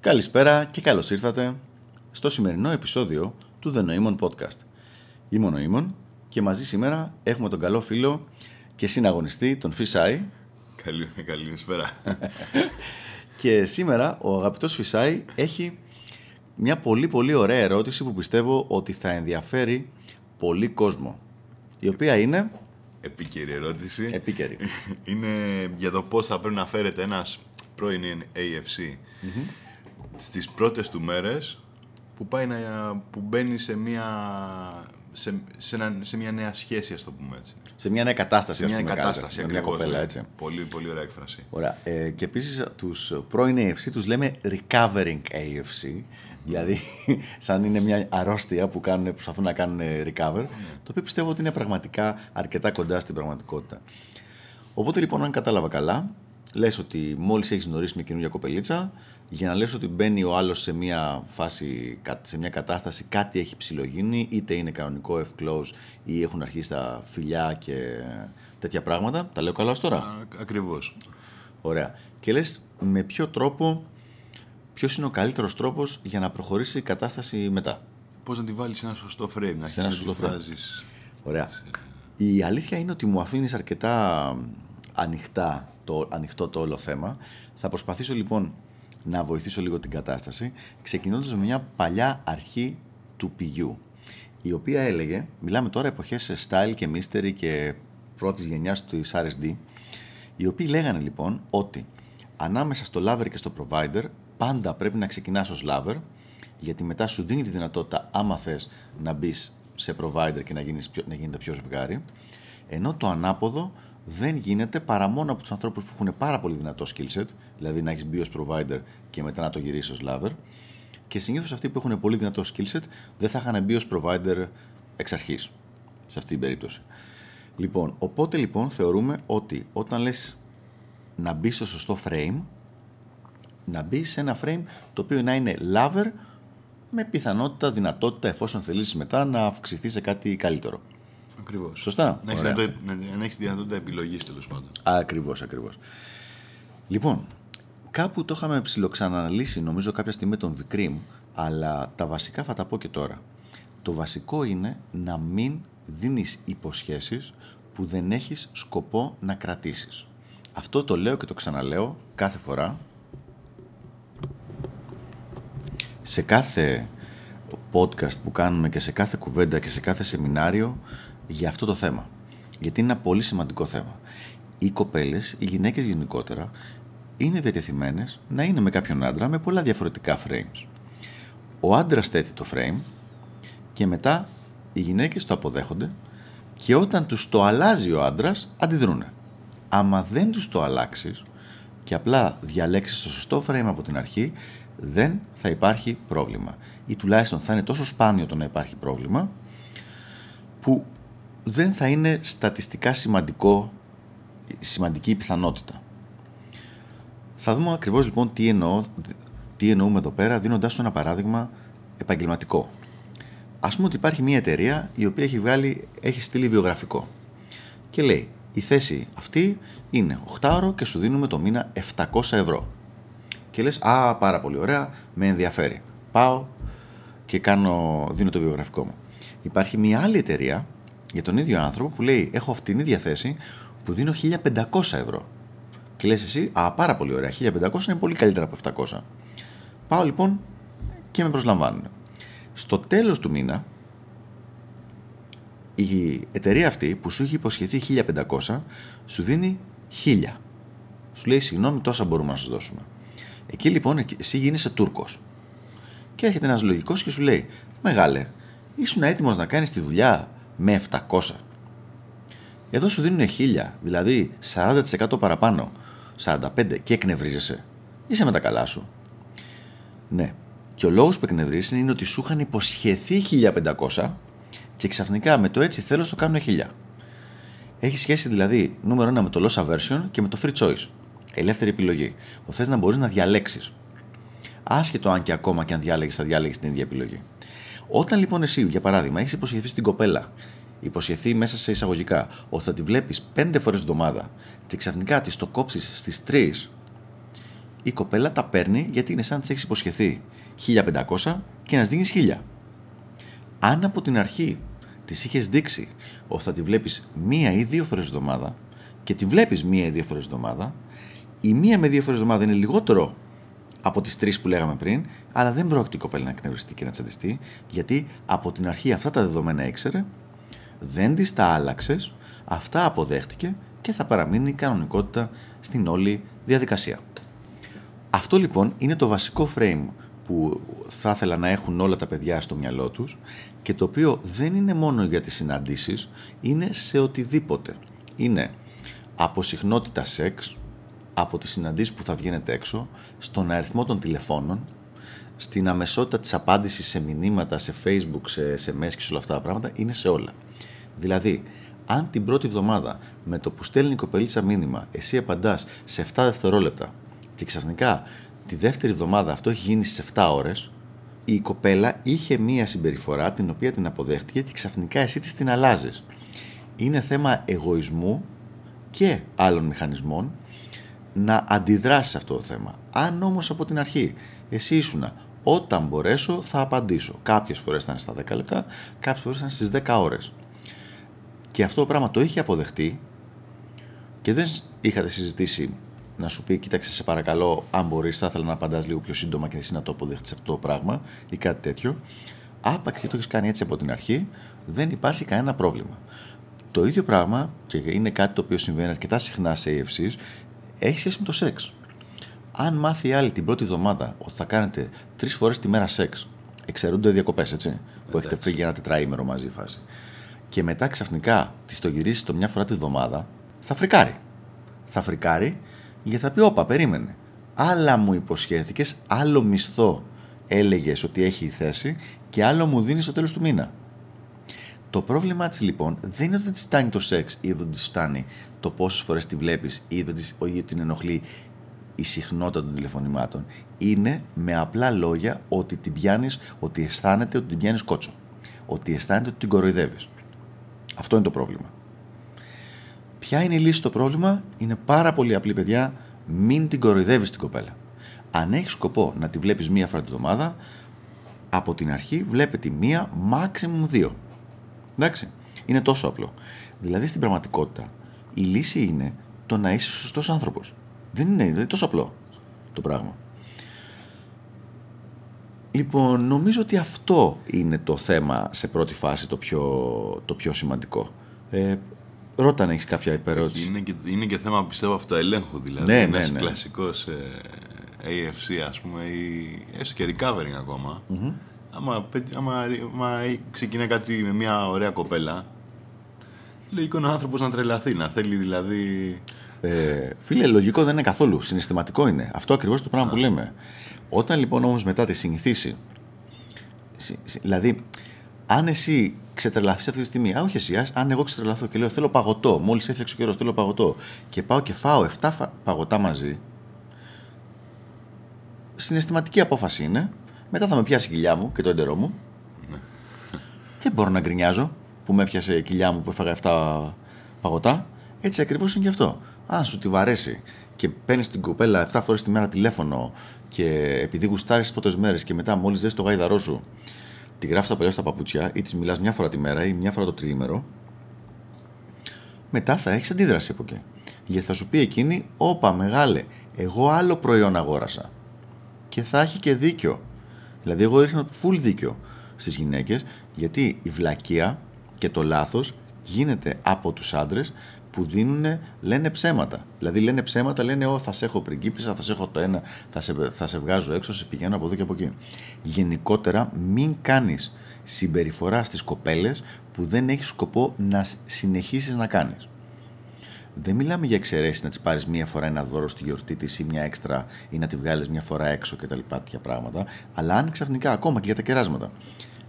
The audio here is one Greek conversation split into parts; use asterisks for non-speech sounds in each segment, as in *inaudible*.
Καλησπέρα και καλώς ήρθατε στο σημερινό επεισόδιο του The Noemon Podcast. Είμαι ο Νοήμων και μαζί σήμερα έχουμε τον καλό φίλο και συναγωνιστή, τον Φυσάη. Καλή, καλησπέρα. *laughs* και σήμερα ο αγαπητός Φυσάη έχει μια πολύ πολύ ωραία ερώτηση που πιστεύω ότι θα ενδιαφέρει πολύ κόσμο. Η οποία είναι... Επίκαιρη ερώτηση. Επίκαιρη. *laughs* Είναι για το πώς θα πρέπει να φέρεται ένας πρώην AFC mm στις πρώτες του μέρες που, πάει να, που μπαίνει σε μια, σε, σε, ένα, σε μια νέα σχέση, ας το πούμε έτσι. Σε μια νέα κατάσταση, Σε μια ας πούμε, κατάσταση, καλύτερα. Με μια ακριβώς, κοπέλα, ναι. έτσι. Πολύ, πολύ ωραία έκφραση. Ωραία. Ε, και επίσης τους πρώην AFC τους λέμε recovering AFC. Δηλαδή, *laughs* σαν είναι μια αρρώστια που κάνουν, προσπαθούν να κάνουν recover, το οποίο πιστεύω ότι είναι πραγματικά αρκετά κοντά στην πραγματικότητα. Οπότε λοιπόν, αν κατάλαβα καλά, λες ότι μόλις έχεις γνωρίσει μια καινούργια κοπελίτσα, για να λες ότι μπαίνει ο άλλος σε μια φάση, σε μια κατάσταση, κάτι έχει ψηλογίνει, είτε είναι κανονικό F-close ή έχουν αρχίσει τα φιλιά και τέτοια πράγματα. Τα λέω καλά ως τώρα; Α, ακριβώς. Ωραία. Και λες με ποιο τρόπο, ποιος είναι ο καλύτερος τρόπος για να προχωρήσει η κατάσταση μετά; Πώς να τη βάλεις σε ένα σωστό frame, να ένα αρχίσεις να σωστό τη frame. φράζεις. Ωραία. Η αλήθεια είναι ότι μου αφήνεις αρκετά ανοιχτά το, ανοιχτό το όλο θέμα. Θα προσπαθήσω λοιπόν να βοηθήσω λίγο την κατάσταση, ξεκινώντας με μια παλιά αρχή του πηγιού, η οποία έλεγε, μιλάμε τώρα εποχές σε style και mystery και πρώτης γενιάς του RSD, οι οποίοι λέγανε λοιπόν ότι ανάμεσα στο lover και στο provider πάντα πρέπει να ξεκινάς ως lover, γιατί μετά σου δίνει τη δυνατότητα, άμα θες, να μπεις σε provider και να, γίνεις πιο, να γίνεται πιο ζευγάρι, ενώ το ανάποδο δεν γίνεται παρά μόνο από τους ανθρώπους που έχουν πάρα πολύ δυνατό skill set, δηλαδή να έχεις μπει ως provider και μετά να το γυρίσεις ως lover, και συνήθως αυτοί που έχουν πολύ δυνατό skill set δεν θα είχαν μπει ως provider εξ αρχής, σε αυτή την περίπτωση. Λοιπόν, οπότε λοιπόν θεωρούμε ότι όταν λες να μπεις στο σωστό frame, να μπεις σε ένα frame το οποίο να είναι lover με πιθανότητα, δυνατότητα, εφόσον θελήσεις μετά, να αυξηθεί σε κάτι καλύτερο. Ακριβώς. Σωστά. Να έχεις, Ωραία. δυνατότητα, να, να έχεις τη δυνατότητα επιλογής τέλος πάντων. Ακριβώς, ακριβώς. Λοιπόν, κάπου το είχαμε ψιλοξαναναλύσει νομίζω κάποια στιγμή με τον Vikrim, αλλά τα βασικά θα τα πω και τώρα. Το βασικό είναι να μην δίνεις υποσχέσεις που δεν έχεις σκοπό να κρατήσεις. Αυτό το λέω και το ξαναλέω κάθε φορά. Σε κάθε podcast που κάνουμε και σε κάθε κουβέντα και σε κάθε σεμινάριο για αυτό το θέμα. Γιατί είναι ένα πολύ σημαντικό θέμα. Οι κοπέλες, οι γυναίκες γενικότερα, είναι διατεθειμένες να είναι με κάποιον άντρα με πολλά διαφορετικά frames. Ο άντρας θέτει το frame και μετά οι γυναίκες το αποδέχονται και όταν τους το αλλάζει ο άντρας αντιδρούνε. Άμα δεν τους το αλλάξεις και απλά διαλέξεις το σωστό frame από την αρχή δεν θα υπάρχει πρόβλημα ή τουλάχιστον θα είναι τόσο σπάνιο το να υπάρχει πρόβλημα που δεν θα είναι στατιστικά σημαντικό, σημαντική η πιθανότητα. Θα δούμε ακριβώς λοιπόν τι, εννοώ, τι εννοούμε εδώ πέρα δίνοντάς σου ένα παράδειγμα επαγγελματικό. Ας πούμε ότι υπάρχει μια εταιρεία η οποία έχει, βγάλει, έχει στείλει βιογραφικό και λέει η θέση αυτή είναι 8 ώρο και σου δίνουμε το μήνα 700 ευρώ. Και λες, α, πάρα πολύ ωραία, με ενδιαφέρει. Πάω και κάνω, δίνω το βιογραφικό μου. Υπάρχει μια άλλη εταιρεία για τον ίδιο άνθρωπο που λέει, έχω αυτήν την ίδια θέση που δίνω 1500 ευρώ. Και λες εσύ, α, πάρα πολύ ωραία, 1500 είναι πολύ καλύτερα από 700. Πάω λοιπόν και με προσλαμβάνουν. Στο τέλος του μήνα, η εταιρεία αυτή που σου έχει υποσχεθεί 1500 σου δίνει 1000. Σου λέει συγγνώμη τόσα μπορούμε να σας δώσουμε. Εκεί λοιπόν εσύ γίνεσαι Τούρκος. Και έρχεται ένας λογικός και σου λέει Μεγάλε, ήσουν έτοιμος να κάνεις τη δουλειά με 700. Εδώ σου δίνουν 1000, δηλαδή 40% παραπάνω, 45% και εκνευρίζεσαι. Είσαι με τα καλά σου. Ναι. Και ο λόγος που εκνευρίζεσαι είναι ότι σου είχαν υποσχεθεί 1500 και ξαφνικά με το έτσι θέλω το κάνουν 1000. Έχει σχέση δηλαδή νούμερο 1 με το loss aversion και με το free choice. Ελεύθερη επιλογή. Ο θες να μπορείς να διαλέξεις. Άσχετο αν και ακόμα και αν διάλεγες, θα διάλεγες την ίδια επιλογή. Όταν λοιπόν εσύ, για παράδειγμα, έχεις υποσχεθεί στην κοπέλα, υποσχεθεί μέσα σε εισαγωγικά, ότι θα τη βλέπεις πέντε φορές την εβδομάδα και ξαφνικά της το κόψεις στις τρεις, η κοπέλα τα παίρνει γιατί είναι σαν της έχεις υποσχεθεί 1500 και να δίνεις 1000. Αν από την αρχή της είχες δείξει ότι θα τη βλέπεις μία ή δύο φορές εβδομάδα και τη βλέπεις μία ή δύο φορές εβδομάδα, η μία με δύο φορές εβδομάδα είναι λιγότερο από τις τρεις που λέγαμε πριν, αλλά δεν πρόκειται η κοπέλα να εκνευριστεί και να τσαντιστεί, γιατί από την αρχή αυτά τα δεδομένα ήξερε, δεν της τα άλλαξες, αυτά αποδέχτηκε και θα παραμείνει η κανονικότητα στην όλη διαδικασία. Αυτό λοιπόν είναι το βασικό frame που θα ήθελα να έχουν όλα τα παιδιά στο μυαλό τους και το οποίο δεν είναι μόνο για τις συναντήσεις, είναι σε οτιδήποτε. Είναι από συχνότητα σεξ, από τις συναντήσεις που θα βγαίνετε έξω, στον αριθμό των τηλεφώνων, στην αμεσότητα της απάντησης σε μηνύματα, σε facebook, σε SMS και σε όλα αυτά τα πράγματα, είναι σε όλα. Δηλαδή, αν την πρώτη εβδομάδα με το που στέλνει η κοπελίτσα μήνυμα, εσύ απαντάς σε 7 δευτερόλεπτα και ξαφνικά τη δεύτερη εβδομάδα αυτό έχει γίνει στις 7 ώρες, η κοπέλα είχε μία συμπεριφορά την οποία την αποδέχτηκε και ξαφνικά εσύ της την αλλάζεις. Είναι θέμα εγωισμού και άλλων μηχανισμών να αντιδράσεις σε αυτό το θέμα. Αν όμως από την αρχή εσύ ήσουν όταν μπορέσω θα απαντήσω. Κάποιες φορές ήταν στα 10 λεπτά, κάποιες φορές ήταν στις 10 ώρες. Και αυτό το πράγμα το είχε αποδεχτεί και δεν είχατε συζητήσει να σου πει: Κοίταξε, σε παρακαλώ, αν μπορείς, θα ήθελα να απαντάς λίγο πιο σύντομα και εσύ να το αποδεχτείς αυτό το πράγμα ή κάτι τέτοιο. Άπαξ και το έχεις κάνει έτσι από την αρχή, δεν υπάρχει κανένα πρόβλημα. Το ίδιο πράγμα, και είναι κάτι το οποίο συμβαίνει αρκετά συχνά σε AFCs, έχει σχέση με το σεξ. Αν μάθει η άλλη την πρώτη εβδομάδα ότι θα κάνετε τρεις φορές τη μέρα σεξ, εξαιρούνται διακοπές, έτσι, που έχετε φύγει ένα τετράήμερο μαζί η φάση, και μετά ξαφνικά τη το γυρίσει το μια φορά τη βδομάδα, θα φρικάρει. Θα φρικάρει γιατί θα πει: Όπα, περίμενε. Άλλα μου υποσχέθηκες, άλλο μισθό έλεγες ότι έχει η θέση και άλλο μου δίνεις στο τέλος του μήνα. Το πρόβλημά της λοιπόν δεν είναι ότι δεν της φτάνει το σεξ ή δεν της φτάνει το πόσες φορές τη βλέπεις ή δεν της, ή την ενοχλεί η συχνότητα των τηλεφωνημάτων. Είναι με απλά λόγια ότι την πιάνεις, ότι αισθάνεται ότι την πιάνεις κότσο. Ότι αισθάνεται ότι την κοροϊδεύεις. Αυτό είναι το πρόβλημα. Ποια είναι η λύση στο πρόβλημα, είναι πάρα πολύ απλή, παιδιά. Μην την κοροϊδεύεις την κοπέλα. Αν έχεις σκοπό να τη βλέπεις μία φορά τη βδομάδα, από την αρχή βλέπετε μία, maximum δύο. Εντάξει. Είναι τόσο απλό. Δηλαδή στην πραγματικότητα η λύση είναι το να είσαι σωστός άνθρωπος. Δεν είναι, είναι τόσο απλό το πράγμα. Λοιπόν, νομίζω ότι αυτό είναι το θέμα σε πρώτη φάση το πιο, το πιο σημαντικό. Ε, Ρώτα αν έχεις κάποια υπερώτηση. Είναι και, είναι και θέμα πιστεύω αυτοελέγχου δηλαδή. Ναι, Ένας ναι, ναι. κλασικός ε, AFC ας πούμε ή έστω και recovering ακόμα. Mm-hmm. Άμα, πετ- άμα, άμα ξεκινάει κάτι με μια ωραία κοπέλα, λογικό είναι ο άνθρωπος να τρελαθεί, να θέλει δηλαδή. Ε, φίλε, λογικό δεν είναι καθόλου. Συναισθηματικό είναι. Αυτό ακριβώς το πράγμα που λέμε. Όταν λοιπόν όμως μετά τη συνηθίσει. συ- συ- Δηλαδή, αν εσύ ξετρελαθείς αυτή τη στιγμή, α, όχι εσύ, ας- αν εγώ ξετρελαθώ και λέω θέλω παγωτό, μόλις έφτιαξε ο καιρός, θέλω παγωτό και πάω και φάω 7 φα- παγωτά μαζί, συναισθηματική απόφαση είναι. Μετά θα με πιάσει η κοιλιά μου και το έντερό μου. *laughs* Δεν μπορώ να γκρινιάζω που με έπιασε η κοιλιά μου που έφαγα 7 παγωτά. Έτσι ακριβώς είναι και αυτό. Αν σου τη βαρέσει και παίρνεις την κοπέλα 7 φορές τη μέρα τηλέφωνο και επειδή γουστάρεις τις πρώτες μέρες και μετά μόλις δες το γάιδαρό σου, τη γράφεις τα παλιά στα παπούτσια ή της μιλάς μια φορά τη μέρα ή μια φορά το τριήμερο, μετά θα έχεις αντίδραση από εκεί. Γιατί θα σου πει εκείνη, Όπα, μεγάλε, εγώ άλλο προϊόν αγόρασα. Και θα έχει και δίκιο. Δηλαδή, εγώ ρίχνω full δίκιο στις γυναίκες, γιατί η βλακεία και το λάθος γίνεται από τους άντρες που δίνουν, λένε ψέματα. Δηλαδή, λένε ψέματα, λένε, Ω, θα σε έχω πριγκίπισσα, θα σε έχω το ένα, θα σε, θα σε βγάζω έξω, σε πηγαίνω από εδώ και από εκεί. Γενικότερα, μην κάνεις συμπεριφορά στις κοπέλες που δεν έχεις σκοπό να συνεχίσεις να κάνεις. Δεν μιλάμε για εξαιρέσεις να τη πάρεις μία φορά ένα δώρο στη γιορτή της ή μια έξτρα ή να τη βγάλεις μία φορά έξω κτλ. τέτοια πράγματα. Αλλά αν ξαφνικά, ακόμα και για τα κεράσματα,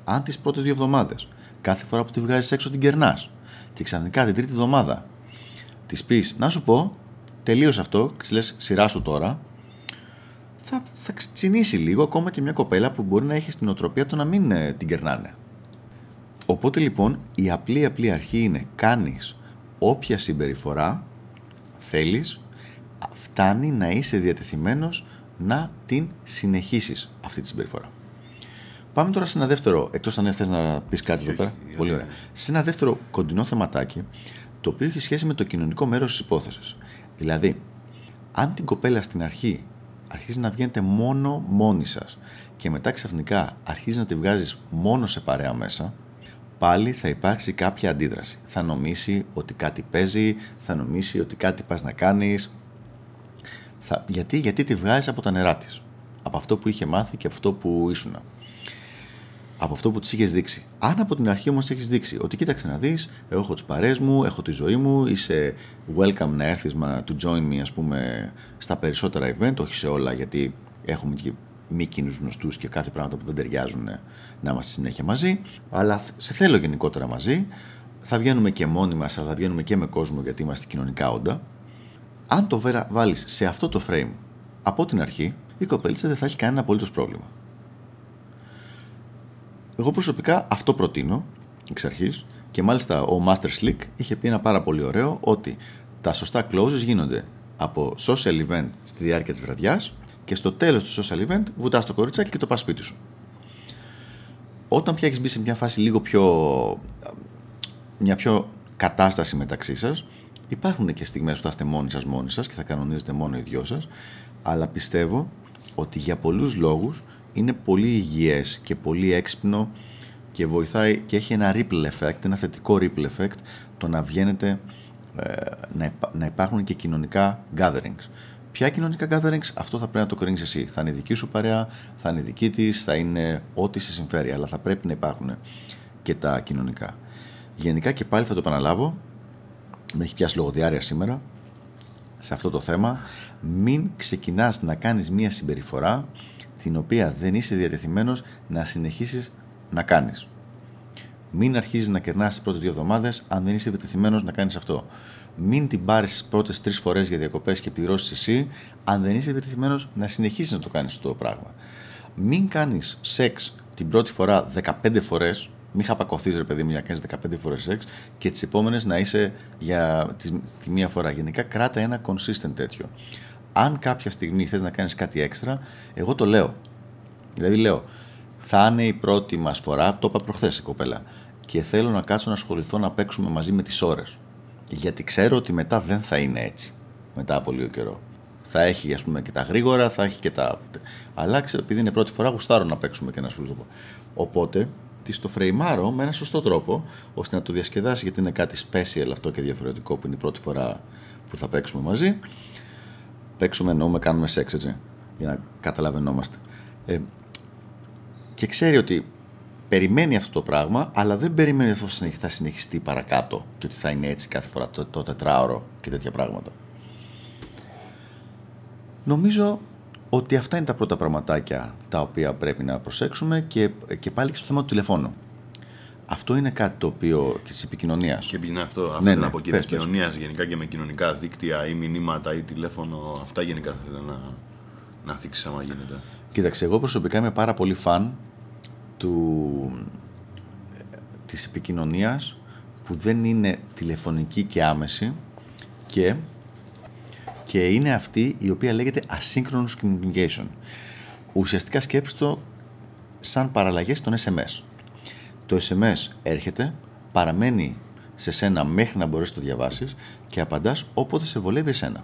αν τις πρώτες δύο εβδομάδες, κάθε φορά που τη βγάζεις έξω την κερνάς και ξαφνικά την τρίτη εβδομάδα της πεις, Να σου πω, τελείωσε αυτό, και της λες σειρά σου τώρα, θα, θα τσινήσει λίγο ακόμα και μια κοπέλα που μπορεί να έχει στην οτροπία του να μην ε, την κερνάνε. Οπότε λοιπόν η απλή απλή αρχή είναι κάνεις όποια συμπεριφορά θέλεις φτάνει να είσαι διατεθειμένος να την συνεχίσεις αυτή τη συμπεριφορά. Πάμε τώρα σε ένα δεύτερο, εκτός αν θες να πεις κάτι εδώ πέρα. Πολύ ωραία. Σε ένα δεύτερο κοντινό θεματάκι, το οποίο έχει σχέση με το κοινωνικό μέρος της υπόθεσης. Δηλαδή, αν την κοπέλα στην αρχή αρχίζει να βγαίνετε μόνο μόνη σας και μετά ξαφνικά αρχίζει να τη βγάζεις μόνο σε παρέα μέσα, πάλι θα υπάρξει κάποια αντίδραση. Θα νομίσει ότι κάτι παίζει, θα νομίσει ότι κάτι πας να κάνεις. Θα... Γιατί, γιατί τη βγάζεις από τα νερά της; Από αυτό που είχε μάθει και από αυτό που ήσουν από αυτό που της είχες δείξει. Αν από την αρχή όμως έχεις δείξει ότι κοίταξε να δεις, εγώ έχω τις παρέ μου, έχω τη ζωή μου, είσαι welcome να έρθεις to join me, ας πούμε, στα περισσότερα event, όχι σε όλα, γιατί έχουμε και μη κοινού γνωστούς και κάποια πράγματα που δεν ταιριάζουν να είμαστε συνέχεια μαζί. Αλλά σε θέλω γενικότερα μαζί. Θα βγαίνουμε και μόνοι μας, αλλά θα βγαίνουμε και με κόσμο γιατί είμαστε κοινωνικά όντα. Αν το βάλεις σε αυτό το frame από την αρχή, η κοπέλιτσα δεν θα έχει κανένα απολύτως πρόβλημα. Εγώ προσωπικά αυτό προτείνω εξ αρχής και μάλιστα ο Master Slick είχε πει ένα πάρα πολύ ωραίο ότι τα σωστά closes γίνονται από social event στη διάρκεια της βραδιάς και στο τέλος του social event βουτάς το κοριτσάκι και το πας σπίτι σου. Όταν πια έχεις μπει σε μια φάση λίγο πιο. μια πιο κατάσταση μεταξύ σας, υπάρχουν και στιγμές που θα είστε μόνοι σας μόνοι σας και θα κανονίζετε μόνο οι δυο σας, αλλά πιστεύω ότι για πολλούς λόγους είναι πολύ υγιές και πολύ έξυπνο και βοηθάει και έχει ένα ripple effect, ένα θετικό ripple effect το να βγαίνετε, ε, να, να υπάρχουν και κοινωνικά gatherings. Ποια κοινωνικά gatherings, αυτό θα πρέπει να το κρίνεις εσύ. Θα είναι δική σου παρέα, θα είναι δική της, θα είναι ό,τι σε συμφέρει, αλλά θα πρέπει να υπάρχουν και τα κοινωνικά. Γενικά και πάλι θα το επαναλάβω, με έχει πιάσει λογοδιάρεια σήμερα, σε αυτό το θέμα, μην ξεκινάς να κάνεις μία συμπεριφορά την οποία δεν είσαι διατεθειμένος να συνεχίσεις να κάνεις. Μην αρχίζεις να κερνάς τις πρώτες δύο εβδομάδες αν δεν είσαι διατεθειμένος να κάνεις αυτό. Μην την πάρεις τις πρώτες τρεις φορές για διακοπές και πληρώσεις εσύ, αν δεν είσαι διατεθειμένος να συνεχίσεις να το κάνεις αυτό το πράγμα. Μην κάνεις σεξ την πρώτη φορά 15 φορές, μην χαπακωθείς ρε παιδί μου να κάνεις 15 φορές σεξ και τις επόμενες να είσαι για τη, τη μία φορά. Γενικά κράτα ένα consistent τέτοιο αν κάποια στιγμή θες να κάνεις κάτι έξτρα, εγώ το λέω. Δηλαδή λέω, θα είναι η πρώτη μας φορά, το είπα προχθές η κοπέλα, και θέλω να κάτσω να ασχοληθώ να παίξουμε μαζί με τις ώρες. Γιατί ξέρω ότι μετά δεν θα είναι έτσι, μετά από λίγο καιρό. Θα έχει ας πούμε και τα γρήγορα, θα έχει και τα... Αλλά ξέρω, επειδή είναι πρώτη φορά, γουστάρω να παίξουμε και να ασχοληθώ. Οπότε, τη το φρεϊμάρω με ένα σωστό τρόπο, ώστε να το διασκεδάσει, γιατί είναι κάτι special αυτό και διαφορετικό που είναι η πρώτη φορά που θα παίξουμε μαζί παίξουμε εννοούμε κάνουμε σεξ, έτσι, για να καταλαβαίνόμαστε. Ε, και ξέρει ότι περιμένει αυτό το πράγμα, αλλά δεν περιμένει ότι αυτό θα συνεχιστεί παρακάτω και ότι θα είναι έτσι κάθε φορά το, το τετράωρο και τέτοια πράγματα. Νομίζω ότι αυτά είναι τα πρώτα πραγματάκια τα οποία πρέπει να προσέξουμε και, και πάλι και στο θέμα του τηλεφώνου. Αυτό είναι κάτι το οποίο και της επικοινωνίας. Και είναι αυτό, αυτό ναι, ναι, από και επικοινωνίας γενικά και με κοινωνικά δίκτυα ή μηνύματα ή τηλέφωνο. Αυτά γενικά θα ήθελα να, να θίξεις άμα γίνεται. Κοίταξε, εγώ προσωπικά είμαι πάρα πολύ φαν του, της επικοινωνίας που δεν είναι τηλεφωνική και άμεση και, και είναι αυτή η οποία λέγεται asynchronous communication. Ουσιαστικά σκέψτε το σαν παραλλαγές των SMS το SMS έρχεται, παραμένει σε σένα μέχρι να μπορέσεις να το διαβάσεις και απαντάς όποτε σε βολεύει εσένα.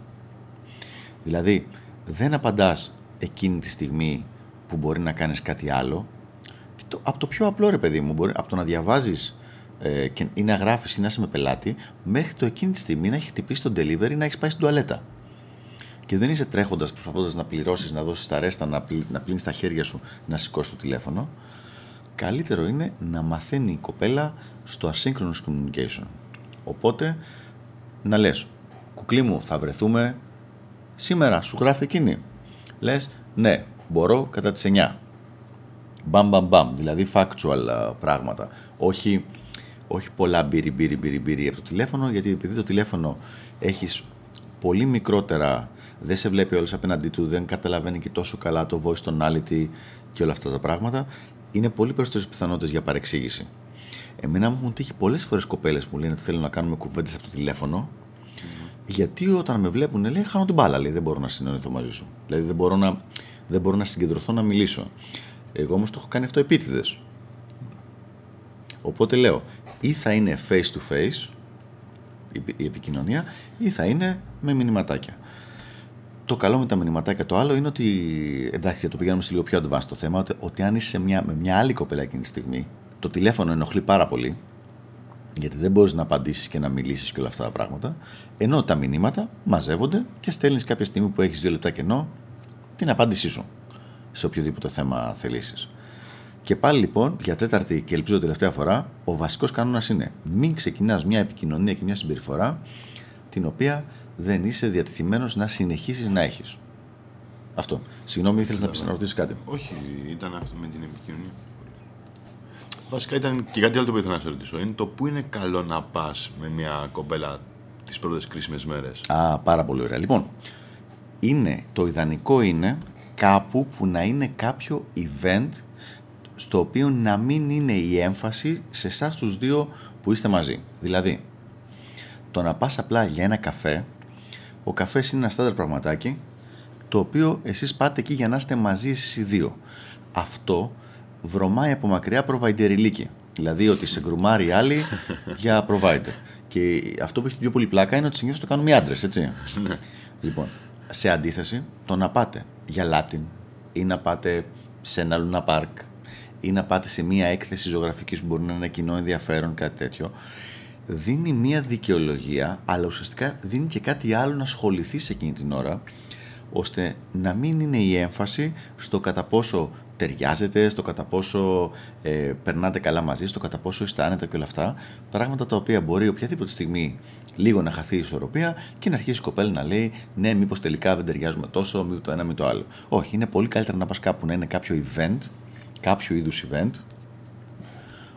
Δηλαδή, δεν απαντάς εκείνη τη στιγμή που μπορεί να κάνεις κάτι άλλο. Και το, από το πιο απλό ρε παιδί μου, μπορεί, από το να διαβάζεις ε, και, ή να γράφεις ή να είσαι με πελάτη, μέχρι το εκείνη τη στιγμή να έχει χτυπήσει τον delivery να έχεις πάει στην τουαλέτα. Και δεν είσαι τρέχοντας, προσπαθώντας να πληρώσεις, να δώσεις τα ρέστα, να, πλ, να πλύνεις τα χέρια σου, να σηκώσεις το τηλέφωνο καλύτερο είναι να μαθαίνει η κοπέλα στο asynchronous communication. Οπότε, να λες, κουκλί μου, θα βρεθούμε σήμερα, σου γράφει εκείνη. Λες, ναι, μπορώ κατά τις 9. Μπαμ, μπαμ, μπαμ, δηλαδή factual πράγματα. Όχι, όχι πολλά μπύρι, μπύρι, μπύρι, μπύρι από το τηλέφωνο, γιατί επειδή το τηλέφωνο έχεις πολύ μικρότερα, δεν σε βλέπει όλος απέναντί του, δεν καταλαβαίνει και τόσο καλά το voice tonality και όλα αυτά τα πράγματα είναι πολύ περισσότερες πιθανότητες για παρεξήγηση. Εμένα μου έχουν τύχει πολλές φορές κοπέλες που λένε ότι θέλουν να κάνουμε κουβέντες από το τηλέφωνο Γιατί όταν με βλέπουν, λέει, χάνω την μπάλα, λέει, δεν μπορώ να συνεννοηθώ μαζί σου. Δηλαδή δεν μπορώ να, δεν μπορώ να συγκεντρωθώ να μιλήσω. Εγώ όμως το έχω κάνει αυτό επίτηδες. Οπότε λέω, ή θα είναι face to face η επικοινωνία, ή θα είναι με μηνυματάκια. Το καλό με τα μηνυματάκια το άλλο είναι ότι, εντάξει, το πηγαίνουμε σε λίγο πιο advanced το θέμα, ότι, ότι αν είσαι μια, με μια άλλη κοπέλα εκείνη τη στιγμή, το τηλέφωνο ενοχλεί πάρα πολύ, γιατί δεν μπορείς να απαντήσεις και να μιλήσεις και όλα αυτά τα πράγματα. Ενώ τα μηνύματα μαζεύονται και στέλνεις κάποια στιγμή που έχεις δύο λεπτά κενό την απάντησή σου σε οποιοδήποτε θέμα θελήσεις. Και πάλι λοιπόν, για τέταρτη και ελπίζω τελευταία φορά, ο βασικός κανόνας είναι μην ξεκινάς μια επικοινωνία και μια συμπεριφορά την οποία δεν είσαι διατεθειμένος να συνεχίσεις να έχεις. Αυτό. Συγγνώμη, ήθελες να πει να ρωτήσεις κάτι; Όχι, ήταν αυτό με την επικοινωνία. Βασικά ήταν και κάτι άλλο που ήθελα να σε ρωτήσω. Είναι το που είναι καλό να πας με μια κομπέλα τις πρώτες κρίσιμες μέρες; Α, πάρα πολύ ωραία. Λοιπόν, είναι, το ιδανικό είναι κάπου που να είναι κάποιο event στο οποίο να μην είναι η έμφαση σε εσάς τους δύο που είστε μαζί. Δηλαδή, το να πας απλά για ένα καφέ, ο καφές είναι ένα στάνταρ πραγματάκι, το οποίο εσείς πάτε εκεί για να είστε μαζί εσείς οι δύο. Αυτό βρωμάει από μακριά προβαϊντεριλίκη. Δηλαδή ότι σε γκρουμάρει οι άλλοι *laughs* για provider. Και αυτό που έχει πιο πολύ πλάκα είναι ότι συνήθως το κάνουν οι άντρες, έτσι. Ναι. λοιπόν, σε αντίθεση, το να πάτε για Latin ή να πάτε σε ένα Luna Park ή να πάτε σε μία έκθεση ζωγραφικής που μπορεί να είναι ένα κοινό ενδιαφέρον, κάτι τέτοιο, δίνει μία δικαιολογία, αλλά ουσιαστικά δίνει και κάτι άλλο να ασχοληθείς σε εκείνη την ώρα, ώστε να μην είναι η έμφαση στο κατά πόσο ταιριάζετε, στο κατά πόσο ε, περνάτε καλά μαζί, στο κατά πόσο είστε άνετα και όλα αυτά. Πράγματα τα οποία μπορεί οποιαδήποτε στιγμή λίγο να χαθεί η ισορροπία και να αρχίσει η κοπέλα να λέει Ναι, μήπως τελικά δεν ταιριάζουμε τόσο, μήπω το ένα με το άλλο. Όχι, είναι πολύ καλύτερα να πας κάπου να είναι κάποιο event, κάποιο είδους event,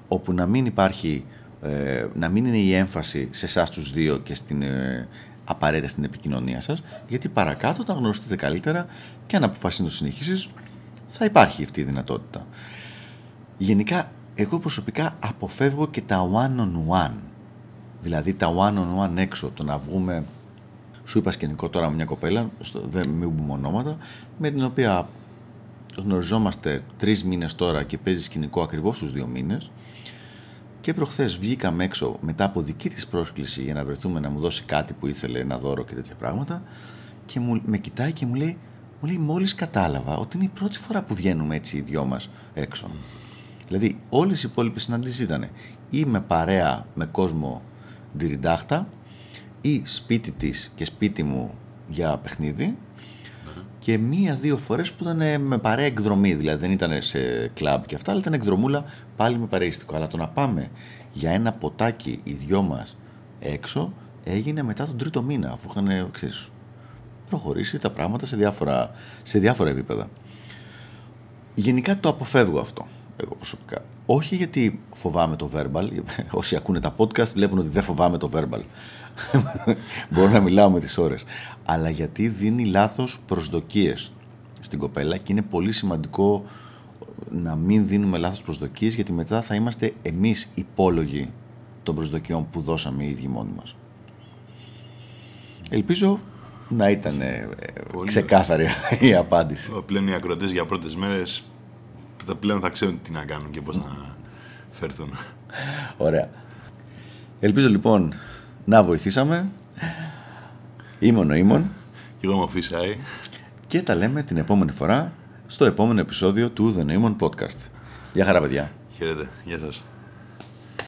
όπου να μην υπάρχει, ε, να μην είναι η έμφαση σε εσάς τους δύο και στην, ε, απαραίτητα στην επικοινωνία σας, γιατί παρακάτω, όταν γνωριστείτε καλύτερα και αν αποφασίσετε να το συνεχίσεις, θα υπάρχει αυτή η δυνατότητα. Γενικά, εγώ προσωπικά αποφεύγω και τα one-on-one. Δηλαδή τα one-on-one έξω, το να βγούμε... Σου είπα σκηνικό τώρα με μια κοπέλα, στο, δεν μην πούμε ονόματα, με την οποία γνωριζόμαστε τρεις μήνες τώρα και παίζει σκηνικό ακριβώς στους δύο μήνες. Και προχθές βγήκαμε έξω μετά από δική της πρόσκληση για να βρεθούμε να μου δώσει κάτι που ήθελε, ένα δώρο και τέτοια πράγματα. Και μου, με κοιτάει και μου λέει: μου λέει μόλις κατάλαβα ότι είναι η πρώτη φορά που βγαίνουμε έτσι οι δυο μας έξω. Δηλαδή όλες οι υπόλοιπες συναντήσεις ήταν ή με παρέα με κόσμο ντυριντάχτα ή σπίτι της και σπίτι μου για παιχνίδι και μία-δύο φορές που ήταν με παρέα εκδρομή, δηλαδή δεν ήταν σε κλαμπ και αυτά, αλλά ήταν εκδρομούλα πάλι με παρείστικο. Αλλά το να πάμε για ένα ποτάκι οι δυο μας έξω έγινε μετά τον τρίτο μήνα, αφού είχαν, ξέρεις, προχωρήσει τα πράγματα σε διάφορα, σε διάφορα επίπεδα. Γενικά το αποφεύγω αυτό, εγώ προσωπικά. Όχι γιατί φοβάμαι το verbal. *laughs* Όσοι ακούνε τα podcast βλέπουν ότι δεν φοβάμαι το verbal. *laughs* Μπορώ να μιλάω με τις ώρες. Αλλά γιατί δίνει λάθος προσδοκίες στην κοπέλα και είναι πολύ σημαντικό να μην δίνουμε λάθος προσδοκίες γιατί μετά θα είμαστε εμείς υπόλογοι των προσδοκιών που δώσαμε οι ίδιοι μόνοι μας. Ελπίζω να ήταν ε, ξεκάθαρη *laughs* η απάντηση. Πλέον οι ακροτέ για πρώτες μέρες πλέον θα ξέρουν τι να κάνουν και πώς να φέρθουν. Ωραία. Ελπίζω λοιπόν να βοηθήσαμε. Ήμον ο Ήμον. Και εγώ είμαι ο Φίσαη. Και τα λέμε την επόμενη φορά στο επόμενο επεισόδιο του The Noemon Podcast. Γεια χαρά παιδιά. Χαίρετε. Γεια σας.